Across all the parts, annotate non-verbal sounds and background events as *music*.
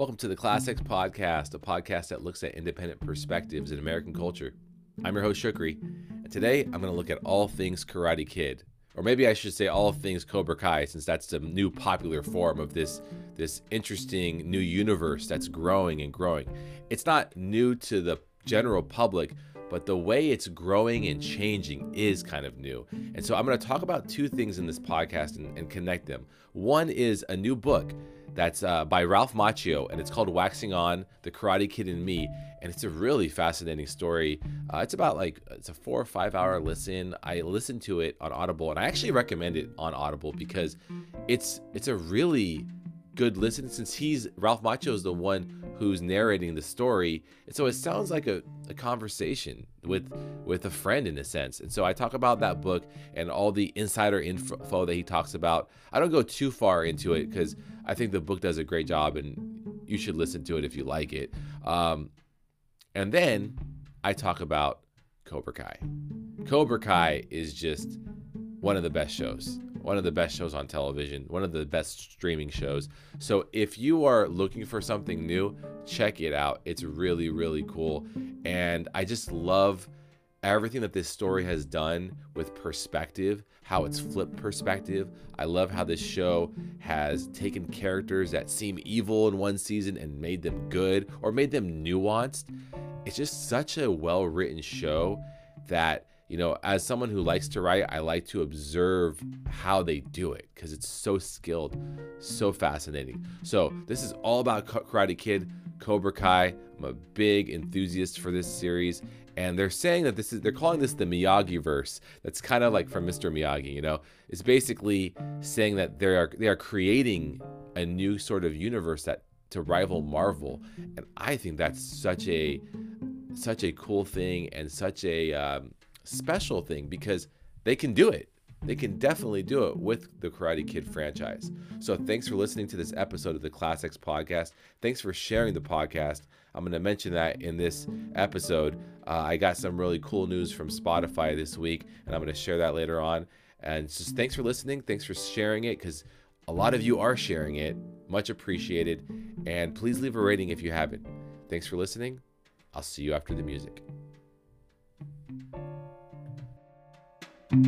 Welcome to the Class X Podcast, a podcast that looks at independent perspectives in American culture. I'm your host, Shukri, and today I'm going to look at all things Karate Kid. Or maybe I should say all things Cobra Kai, since that's the new popular form of this, this interesting new universe that's growing and growing. It's not new to the general public, but the way it's growing and changing is kind of new. And so I'm going to talk about two things in this podcast and, and connect them. One is a new book that's uh, by Ralph Macchio, and it's called Waxing On The Karate Kid and Me. And it's a really fascinating story. Uh, it's about like, it's a four or five hour listen. I listened to it on Audible, and I actually recommend it on Audible because it's it's a really good listen since he's Ralph Macchio is the one who's narrating the story. And so it sounds like a, a conversation with with a friend in a sense. And so I talk about that book and all the insider info that he talks about. I don't go too far into it because I think the book does a great job and you should listen to it if you like it. Um, and then I talk about Cobra Kai. Cobra Kai is just one of the best shows one of the best shows on television, one of the best streaming shows. So if you are looking for something new, check it out. It's really, really cool. And I just love everything that this story has done with perspective, how it's flipped perspective. I love how this show has taken characters that seem evil in one season and made them good or made them nuanced. It's just such a well written show that you know, as someone who likes to write, I like to observe how they do it because it's so skilled, so fascinating. So, this is all about Karate Kid, Cobra Kai. I'm a big enthusiast for this series. And they're saying that this is, they're calling this the Miyagiverse. That's kind of like from Mr. Miyagi, you know? It's basically saying that they are, they are creating a new sort of universe that to rival Marvel. And I think that's such a, such a cool thing and such a, um, special thing because they can do it. They can definitely do it with the Karate Kid franchise. So, thanks for listening to this episode of the Class X Podcast. Thanks for sharing the podcast. I'm going to mention that in this episode. Uh, I got some really cool news from Spotify this week, and I'm going to share that later on. And just thanks for listening. Thanks for sharing it because a lot of you are sharing it. Much appreciated. And please leave a rating if you haven't. Thanks for listening. I'll see you after the music. Welcome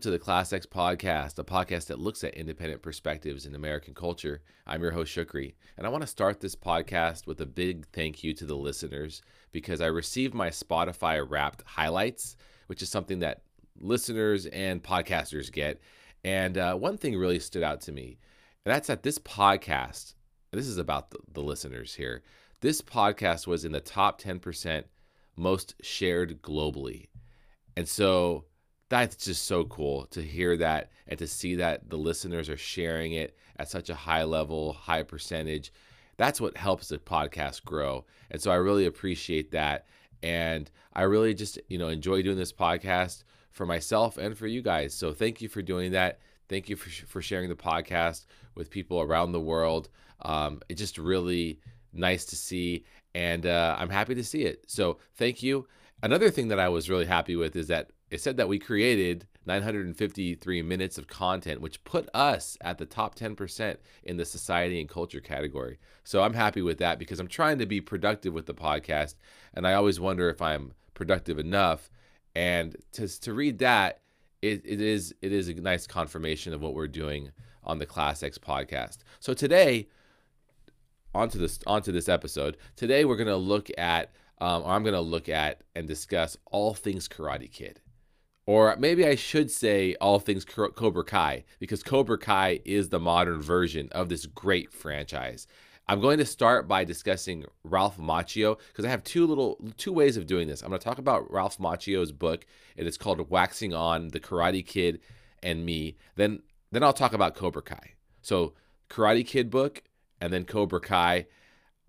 to the Class X Podcast, a podcast that looks at independent perspectives in American culture. I'm your host, Shukri, and I want to start this podcast with a big thank you to the listeners because I received my Spotify wrapped highlights, which is something that listeners and podcasters get. And uh, one thing really stood out to me, and that's that this podcast, this is about the, the listeners here, this podcast was in the top 10% most shared globally. And so that's just so cool to hear that and to see that the listeners are sharing it at such a high level, high percentage. That's what helps the podcast grow. And so I really appreciate that. And I really just, you know, enjoy doing this podcast for myself and for you guys. So thank you for doing that. Thank you for, for sharing the podcast with people around the world. Um, it's just really nice to see, and uh, I'm happy to see it. So thank you. Another thing that I was really happy with is that it said that we created 953 minutes of content, which put us at the top 10% in the society and culture category. So I'm happy with that because I'm trying to be productive with the podcast. And I always wonder if I'm productive enough and to to read that, it, it is it is a nice confirmation of what we're doing on the Class X podcast. So today, onto this onto this episode. Today we're gonna look at, um, or I'm gonna look at and discuss all things Karate Kid, or maybe I should say all things Cobra Kai, because Cobra Kai is the modern version of this great franchise. I'm going to start by discussing Ralph Macchio because I have two little two ways of doing this. I'm going to talk about Ralph Macchio's book. And It is called Waxing On: The Karate Kid and Me. Then then I'll talk about Cobra Kai. So Karate Kid book and then Cobra Kai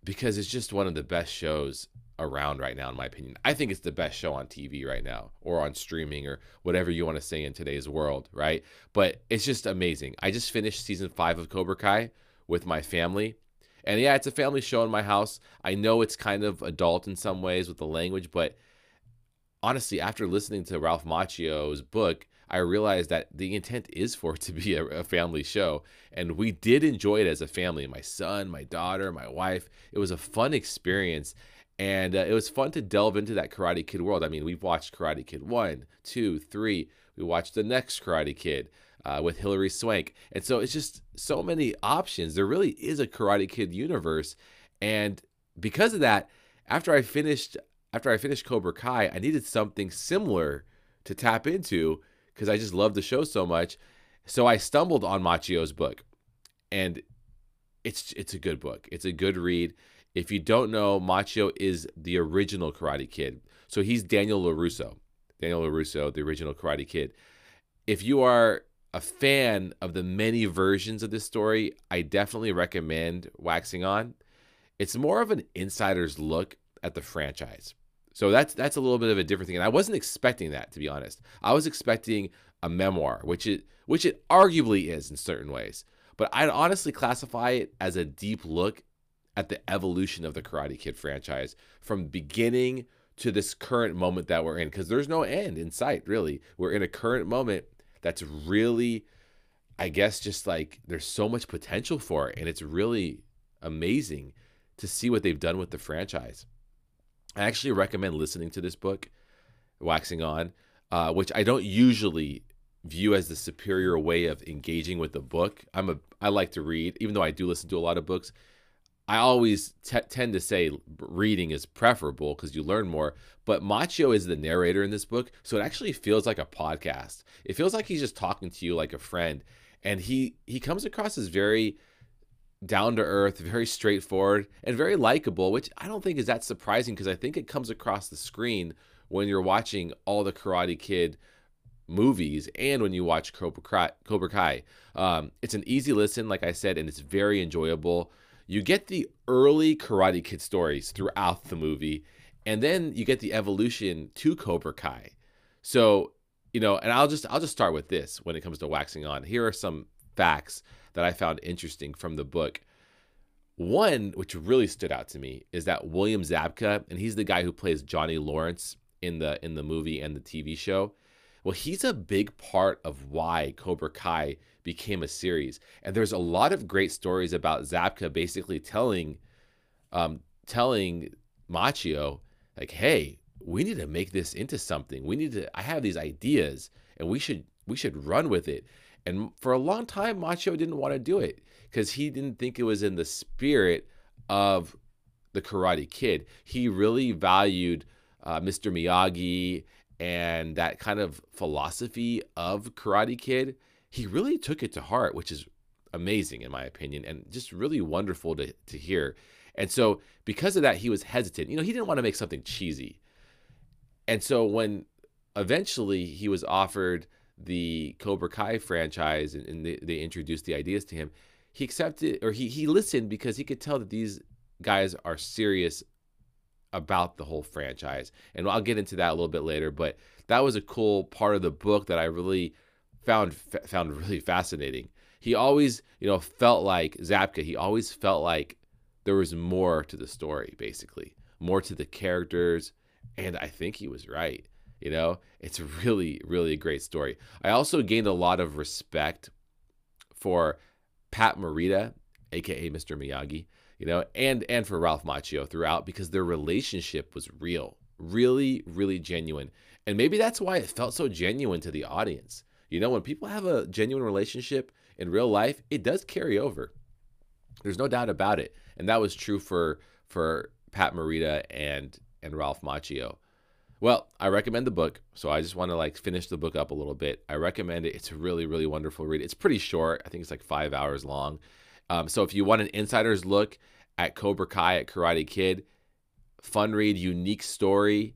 because it's just one of the best shows around right now in my opinion. I think it's the best show on TV right now or on streaming or whatever you want to say in today's world, right? But it's just amazing. I just finished season 5 of Cobra Kai with my family And yeah, it's a family show in my house. I know it's kind of adult in some ways with the language, but honestly, after listening to Ralph Macchio's book, I realized that the intent is for it to be a, a, family show. And we did enjoy it as a family my son, my daughter, my wife. It was a fun experience. And uh, it was fun to delve into that Karate Kid world. I mean, we've watched Karate Kid 1, 2, 3. We watched the next Karate Kid uh, with Hilary Swank. And so it's just so many options. There really is a Karate Kid universe. And because of that, after I finished after I finished Cobra Kai, I needed something similar to tap into because I just love the show so much. So I stumbled on Macchio's book, and it's it's a good book. It's a good read. If you don't know, Machio is the original Karate Kid. So he's Daniel LaRusso. Daniel LaRusso, the original Karate Kid. If you are a fan of the many versions of this story, I definitely recommend Waxing On. It's more of an insider's look at the franchise. So that's that's a little bit of a different thing, and I wasn't expecting that to be honest. I was expecting a memoir, which it which it arguably is in certain ways, but I'd honestly classify it as a deep look at the evolution of the Karate Kid franchise from beginning to this current moment that we're in, because there's no end in sight. Really, we're in a current moment that's really, I guess, just like there's so much potential for it, and it's really amazing to see what they've done with the franchise. I actually recommend listening to this book, Waxing On, uh, which I don't usually view as the superior way of engaging with the book. I'm a I like to read, even though I do listen to a lot of books. I always t- tend to say reading is preferable because you learn more. But Macchio is the narrator in this book, so it actually feels like a podcast. It feels like he's just talking to you like a friend, and he he comes across as very down to earth, very straightforward, and very likable, which I don't think is that surprising because I think it comes across the screen when you're watching all the Karate Kid movies and when you watch Cobra Kai. Cobra Kai. Um, it's an easy listen, like I said, and it's very enjoyable. You get the early Karate Kid stories throughout the movie, and then you get the evolution to Cobra Kai. So, you know, and I'll just I'll just start with this when it comes to waxing on. Here are some facts that I found interesting from the book. One, which really stood out to me, is that William Zabka, and he's the guy who plays Johnny Lawrence in the in the movie and the TV show. Well, he's a big part of why Cobra Kai became a series, and there's a lot of great stories about Zabka basically telling, um, telling Macchio like, "Hey, we need to make this into something. We need to. I have these ideas, and we should we should run with it." And for a long time, Macchio didn't want to do it because he didn't think it was in the spirit of the Karate Kid. He really valued uh, Mr. Miyagi and that kind of philosophy of Karate Kid. He really took it to heart, which is amazing in my opinion, and just really wonderful to, to hear. And so, because of that, he was hesitant. You know, he didn't want to make something cheesy. And so, when eventually he was offered the Cobra Kai franchise and, and they, they introduced the ideas to him, he accepted or he he listened because he could tell that these guys are serious about the whole franchise. And I'll get into that a little bit later, but that was a cool part of the book that I really found found really fascinating. He always, you know, felt like Zabka, he always felt like there was more to the story basically, more to the characters, and I think he was right. You know, it's really, really a great story. I also gained a lot of respect for Pat Morita, aka Mr. Miyagi, you know, and and for Ralph Macchio throughout because their relationship was real, really, really genuine. And maybe that's why it felt so genuine to the audience. You know, when people have a genuine relationship in real life, it does carry over. There's no doubt about it. And that was true for for Pat Morita and and Ralph Macchio. Well, I recommend the book, so I just want to like finish the book up a little bit. I recommend it. It's a really, really wonderful read. It's pretty short. I think it's like five hours long. Um, so if you want an insider's look at Cobra Kai at Karate Kid, fun read, unique story,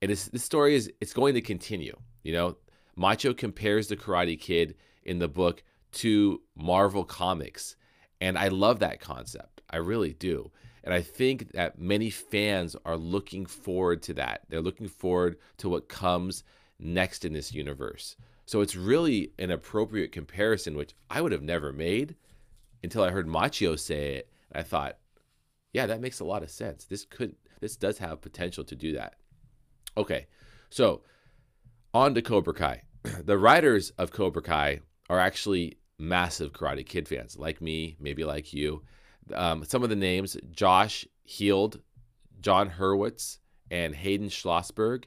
and this story is it's going to continue. You know, Macchio compares the Karate Kid in the book to Marvel Comics, and I love that concept. I really do. And I think that many fans are looking forward to that. They're looking forward to what comes next in this universe. So it's really an appropriate comparison, which I would have never made until I heard Macchio say it. I thought, yeah, that makes a lot of sense. This could this does have potential to do that. Okay. So, on to Cobra Kai. *clears throat* the writers of Cobra Kai are actually massive Karate Kid fans, like me, maybe like you. Um, some of the names Josh Heald, Jon Hurwitz, and Hayden Schlossberg.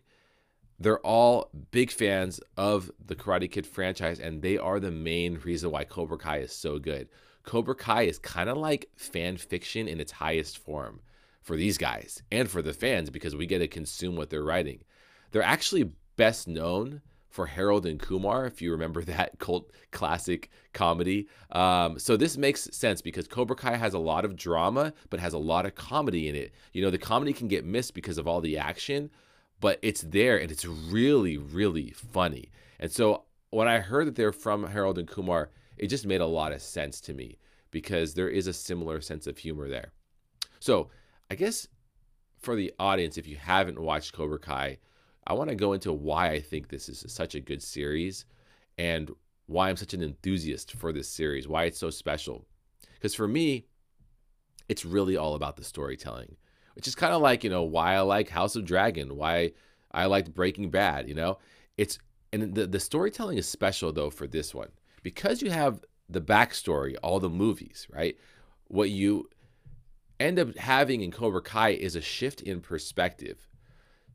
They're all big fans of the Karate Kid franchise, and they are the main reason why Cobra Kai is so good. Cobra Kai is kind of like fan fiction in its highest form for these guys and for the fans because we get to consume what they're writing. They're actually best known for Harold and Kumar, if you remember *laughs* that cult classic comedy. Um, so this makes sense because Cobra Kai has a lot of drama, but has a lot of comedy in it. You know, the comedy can get missed because of all the action, but it's there and it's really, really funny. And so when I heard that they're from Harold and Kumar, it just made a lot of sense to me because there is a similar sense of humor there. So I guess for the audience, if you haven't watched Cobra Kai, I want to go into why I think this is such a good series and why I'm such an enthusiast for this series, why it's so special. Because for me, it's really all about the storytelling, which is kind of like, you know, why I like House of Dragon, why I liked Breaking Bad, you know? It's and the, the storytelling is special though for this one. Because you have the backstory, all the movies, right? What you end up having in Cobra Kai is a shift in perspective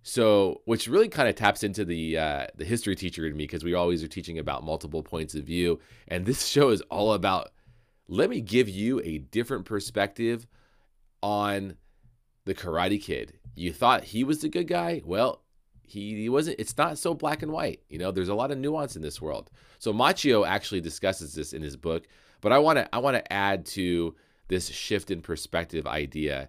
so, which really kind of taps into the uh, the history teacher in me because we always are teaching about multiple points of view, and this *laughs* show is all about. Let me give you a different perspective on the Karate Kid. You thought he was the good guy? Well, he, he wasn't. It's not so black and white. You know, there's a lot of nuance in this world. So Macchio actually discusses this in his book, but I want to I want to add to this shift in perspective idea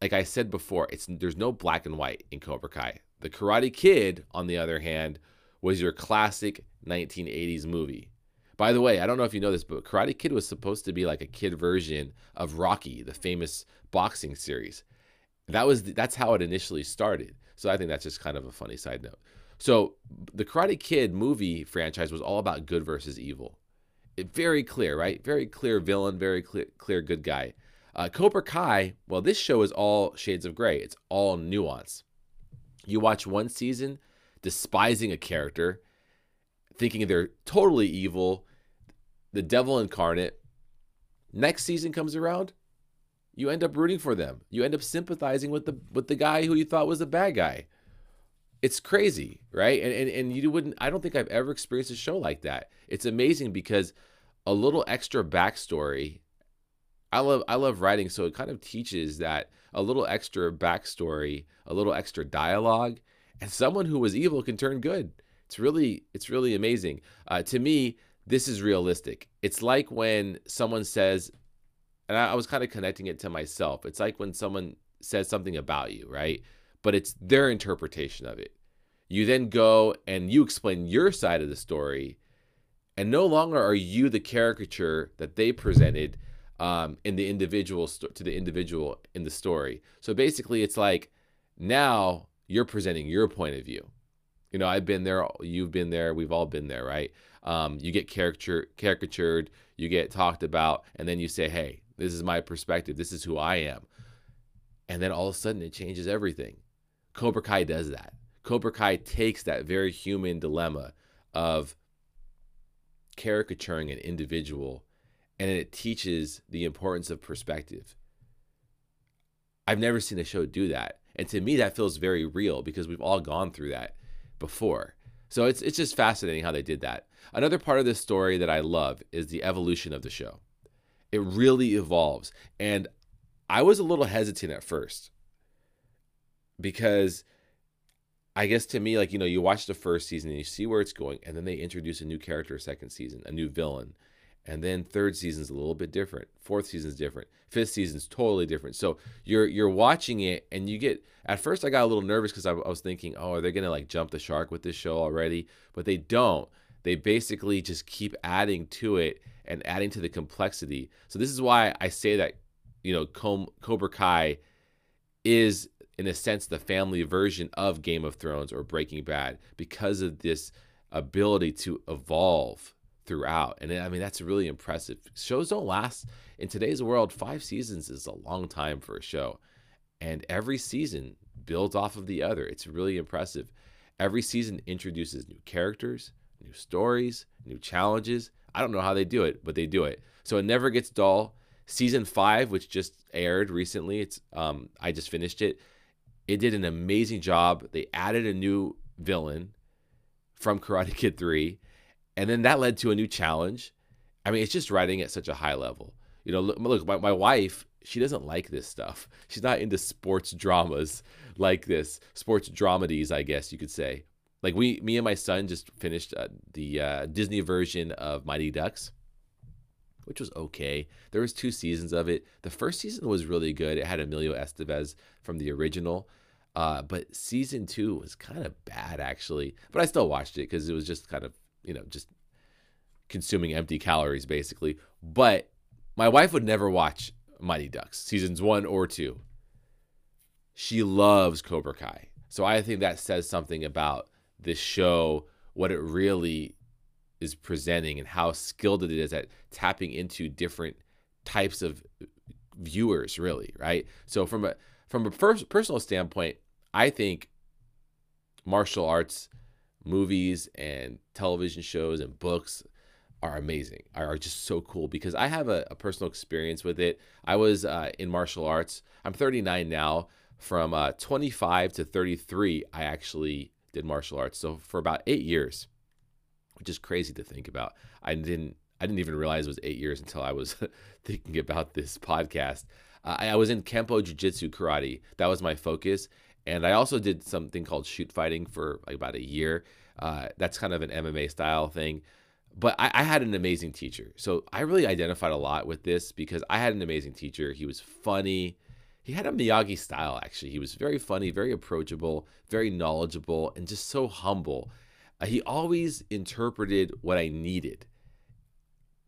like I said before, it's there's no black and white in Cobra Kai. The Karate Kid, on the other hand, was your classic 1980s movie. By the way, I don't know if you know this, but Karate Kid was supposed to be like a kid version of Rocky, the famous boxing series. That was that's how it initially started. So I think that's just kind of a funny side note. So the Karate Kid movie franchise was all about good versus evil. It, very clear, right? Very clear villain, very clear, clear good guy. Uh, Cobra Kai, well, this show is all shades of gray. It's all nuance. You watch one season despising a character, thinking they're totally evil, the devil incarnate. Next season comes around, you end up rooting for them. You end up sympathizing with the with the guy who you thought was the bad guy. It's crazy, right? And, and and you wouldn't I don't think I've ever experienced a show like that. It's amazing because a little extra backstory I love I love writing, so it kind of teaches that a little extra backstory, a little extra dialogue, and someone who was evil can turn good. It's really it's really amazing. Uh, to me, this is realistic. It's like when someone says, and I, I was kind of connecting it to myself. It's like when someone says something about you, right? But it's their interpretation of it. You then go and you explain your side of the story, and no longer are you the caricature that they presented um, in the individual to the individual in the story. So basically, it's like now you're presenting your point of view. You know, I've been there, you've been there, we've all been there, right? Um, you get caricature, caricatured, you get talked about, and then you say, "Hey, this is my perspective. This is who I am," and then all of a sudden it changes everything. Cobra Kai does that. Cobra Kai takes that very human dilemma of caricaturing an individual and it teaches the importance of perspective. I've never seen a show do that. And to me, that feels very real because we've all gone through that before. So it's, it's just fascinating how they did that. Another part of this story that I love is the evolution of the show. It really evolves. And I was a little hesitant at first because I guess to me, like, you know, you watch the first season and you see where it's going, and then they introduce a new character second season, a new villain. And then third season's a little bit different. Fourth season's different. Fifth season's totally different. So you're you're watching it and you get at first i got a little nervous because I, I, was thinking oh are they gonna like jump the shark with this show already? But they don't. They basically just keep adding to it and adding to the complexity so this is why i say that you know cobra kai is in a sense the family version of game of thrones or breaking bad because of this ability to evolve throughout. And I mean, that's really impressive. Shows don't last in today's world. Five seasons is a long time for a show. And every season builds off of the other. It's really impressive. Every season introduces new characters, new stories, new challenges. I don't know how they do it, but they do it. So it never gets dull. Season five, which just aired recently, it's um, I just finished it. It did an amazing job. They added a new villain from Karate Kid 3, and then that led to a new challenge. I mean, it's just writing at such a high level. You know, look, look my, my wife, she doesn't like this stuff. She's not into sports dramas like this, sports dramedies, I guess you could say. Like we, me and my son just finished uh, the uh, Disney version of Mighty Ducks, which was okay. There was two seasons of it. The first season was really good. It had Emilio Estevez from the original, uh, but season two was kind of bad actually. But I still watched it because it was just kind of you know just consuming empty calories basically. But my wife would never watch Mighty Ducks seasons one or two. She loves Cobra Kai, so I think that says something about this show, what it really is presenting, and how skilled it is at tapping into different types of viewers. Really, right? So from a from a first personal standpoint, I think martial arts movies and television shows and books are amazing are just so cool because i have a, a personal experience with it i was uh, in martial arts i'm 39 now from uh, 25 to 33 i actually did martial arts so for about eight years which is crazy to think about i didn't i didn't even realize it was eight years until i was *laughs* thinking about this podcast uh, I, was in kempo jiu-jitsu karate that was my focus and i also did something called shoot fighting for like about a year uh, that's kind of an mma style thing but I, I, had an amazing teacher. So I really identified a lot with this because I had an amazing teacher. He was funny. He had a Miyagi style, actually. He was very funny, very approachable, very knowledgeable, and just so humble. Uh, he always interpreted what I needed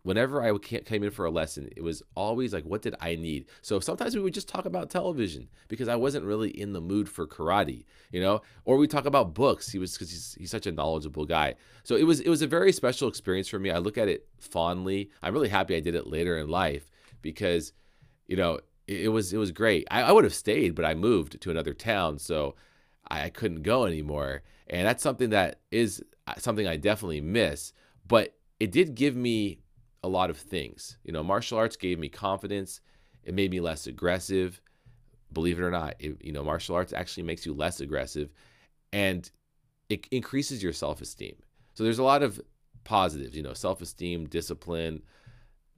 whenever I came in for a lesson, it was always like, what did I need? So sometimes we would just talk about television because I wasn't really in the mood for karate, you know, or we talk about books. He was because he's, he's such a knowledgeable guy. So it was it was a very special experience for me. I look at it fondly. I'm really happy I did it later in life because, you know, it, was it was great. I, I would have stayed, but I moved to another town, so I, I couldn't go anymore. And that's something that is uh, something I definitely miss. But it did give me a lot of things. You know, martial arts gave me confidence. It made me less aggressive. Believe it or not, it, you know, martial arts actually makes you less aggressive and it increases your self-esteem. So there's a lot of positives, you know, self-esteem, discipline,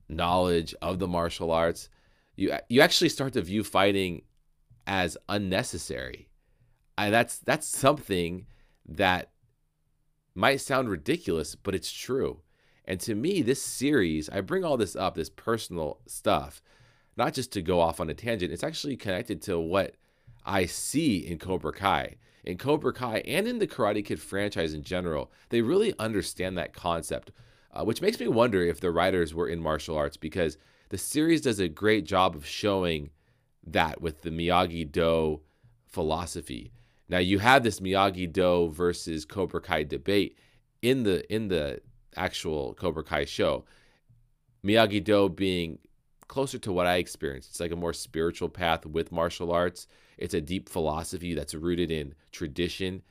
knowledge of the martial arts. You you actually start to view fighting as unnecessary. And that's that's something that might sound ridiculous, but it's true. And to me, this series, I bring all this up, this personal stuff, not just to go off on a tangent. It's actually connected to what I see in Cobra Kai. In Cobra Kai and in the Karate Kid franchise in general, they really understand that concept, uh, which makes me wonder if the writers were in martial arts because the series does a great job of showing that with the Miyagi Do philosophy. Now you have this Miyagi Do versus Cobra Kai debate in the in the actual Cobra Kai show. Miyagi Do being closer to what I experienced. It's like a more spiritual path with martial arts. It's a deep philosophy that's rooted in tradition.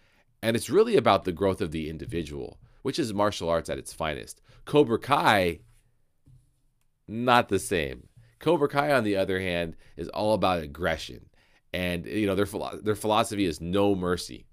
And it's really about the growth of the individual, which is martial arts at its finest. Cobra Kai, not the same. Cobra Kai, on the other hand, is all about aggression. And, you know, their, their philosophy is no mercy.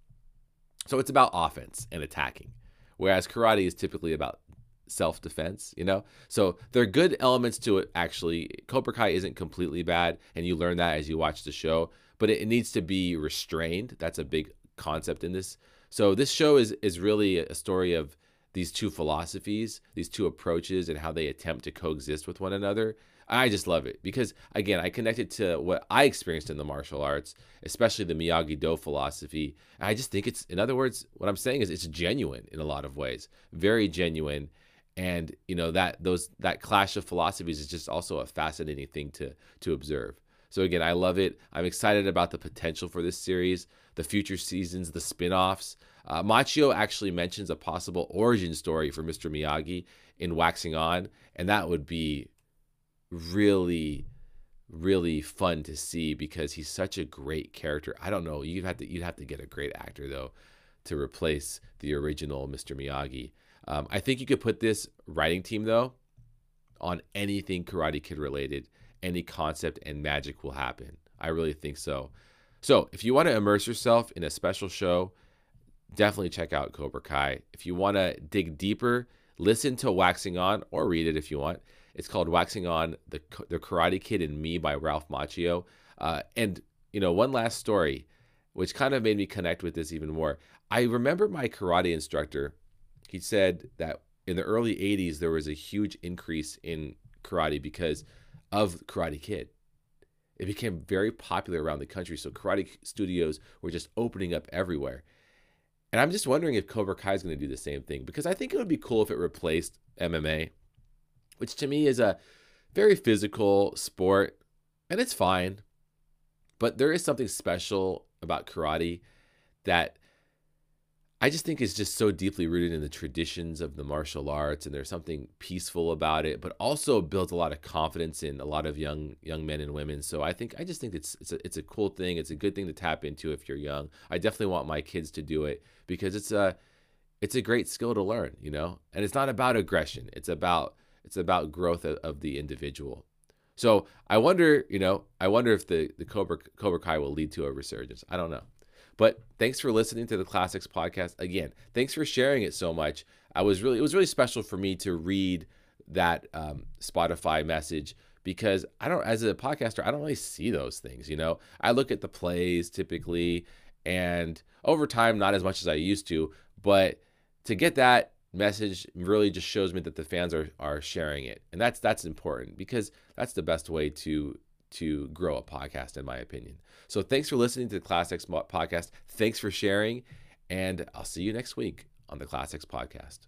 So it's about offense and attacking whereas karate is typically about self defense, you know? So there are good elements to it, actually. Cobra Kai isn't completely bad, and you learn that as you watch the show, but it, it needs to be restrained. That's a big concept in this. So this show is, is really a story of these two philosophies, these two approaches, and how they attempt to coexist with one another. I just love it because again, I connected to what I experienced in the martial arts, especially the Miyagi Do philosophy. I just think it's, in other words, what I'm saying is it's genuine in a lot of ways, very genuine, and you know that those that clash of philosophies is just also a fascinating thing to to observe. So again, I love it. I'm excited about the potential for this series, the future seasons, the spin-offs. Uh, Macchio actually mentions a possible origin story for Mr. Miyagi in waxing on and that would be really really fun to see because he's such a great character. I don't know, you'd have to you'd have to get a great actor though to replace the original Mr. Miyagi. Um, I think you could put this writing team though on anything Karate Kid related, any concept and magic will happen. I really think so. So if you want to immerse yourself in a special show, definitely check out Cobra Kai. If you want to dig deeper, listen to Waxing On or read it if you want. It's called Waxing On: The The Karate Kid and Me by Ralph Macchio. Uh, and you know, one last story, which kind of made me connect with this even more. I remember my karate instructor. He said that in the early '80s there was a huge increase in karate because of Karate Kid. It became very popular around the country, so karate studios were just opening up everywhere. And I'm just wondering if Cobra Kai is going to do the same thing because I think it would be cool if it replaced MMA which to me is a very physical sport, and it's fine. But there is something special about karate that I just think is just so deeply rooted in the traditions of the martial arts, and there's something peaceful about it, but also builds a lot of confidence in a lot of young young men and women. So I think I just think it's it's a, it's a cool thing. It's a good thing to tap into if you're young. I definitely want my kids to do it because it's a it's a great skill to learn, you know. And it's not about aggression. It's about it's about growth of, of the individual. So I wonder, you know, I wonder if the the Cobra Cobra Kai will lead to a resurgence. I don't know. But thanks for listening to the Class X podcast. Again, thanks for sharing it so much. I was really it was really special for me to read that um, Spotify message because I don't as a podcaster I don't really see those things. You know, I look at the plays typically, and over time not as much as I used to, but to get that message really just shows me that the fans are are sharing it and that's that's important because that's the best way to to grow a podcast in my opinion. So thanks for listening to the Class X podcast. Thanks for sharing and i'll see you next week on the Class X podcast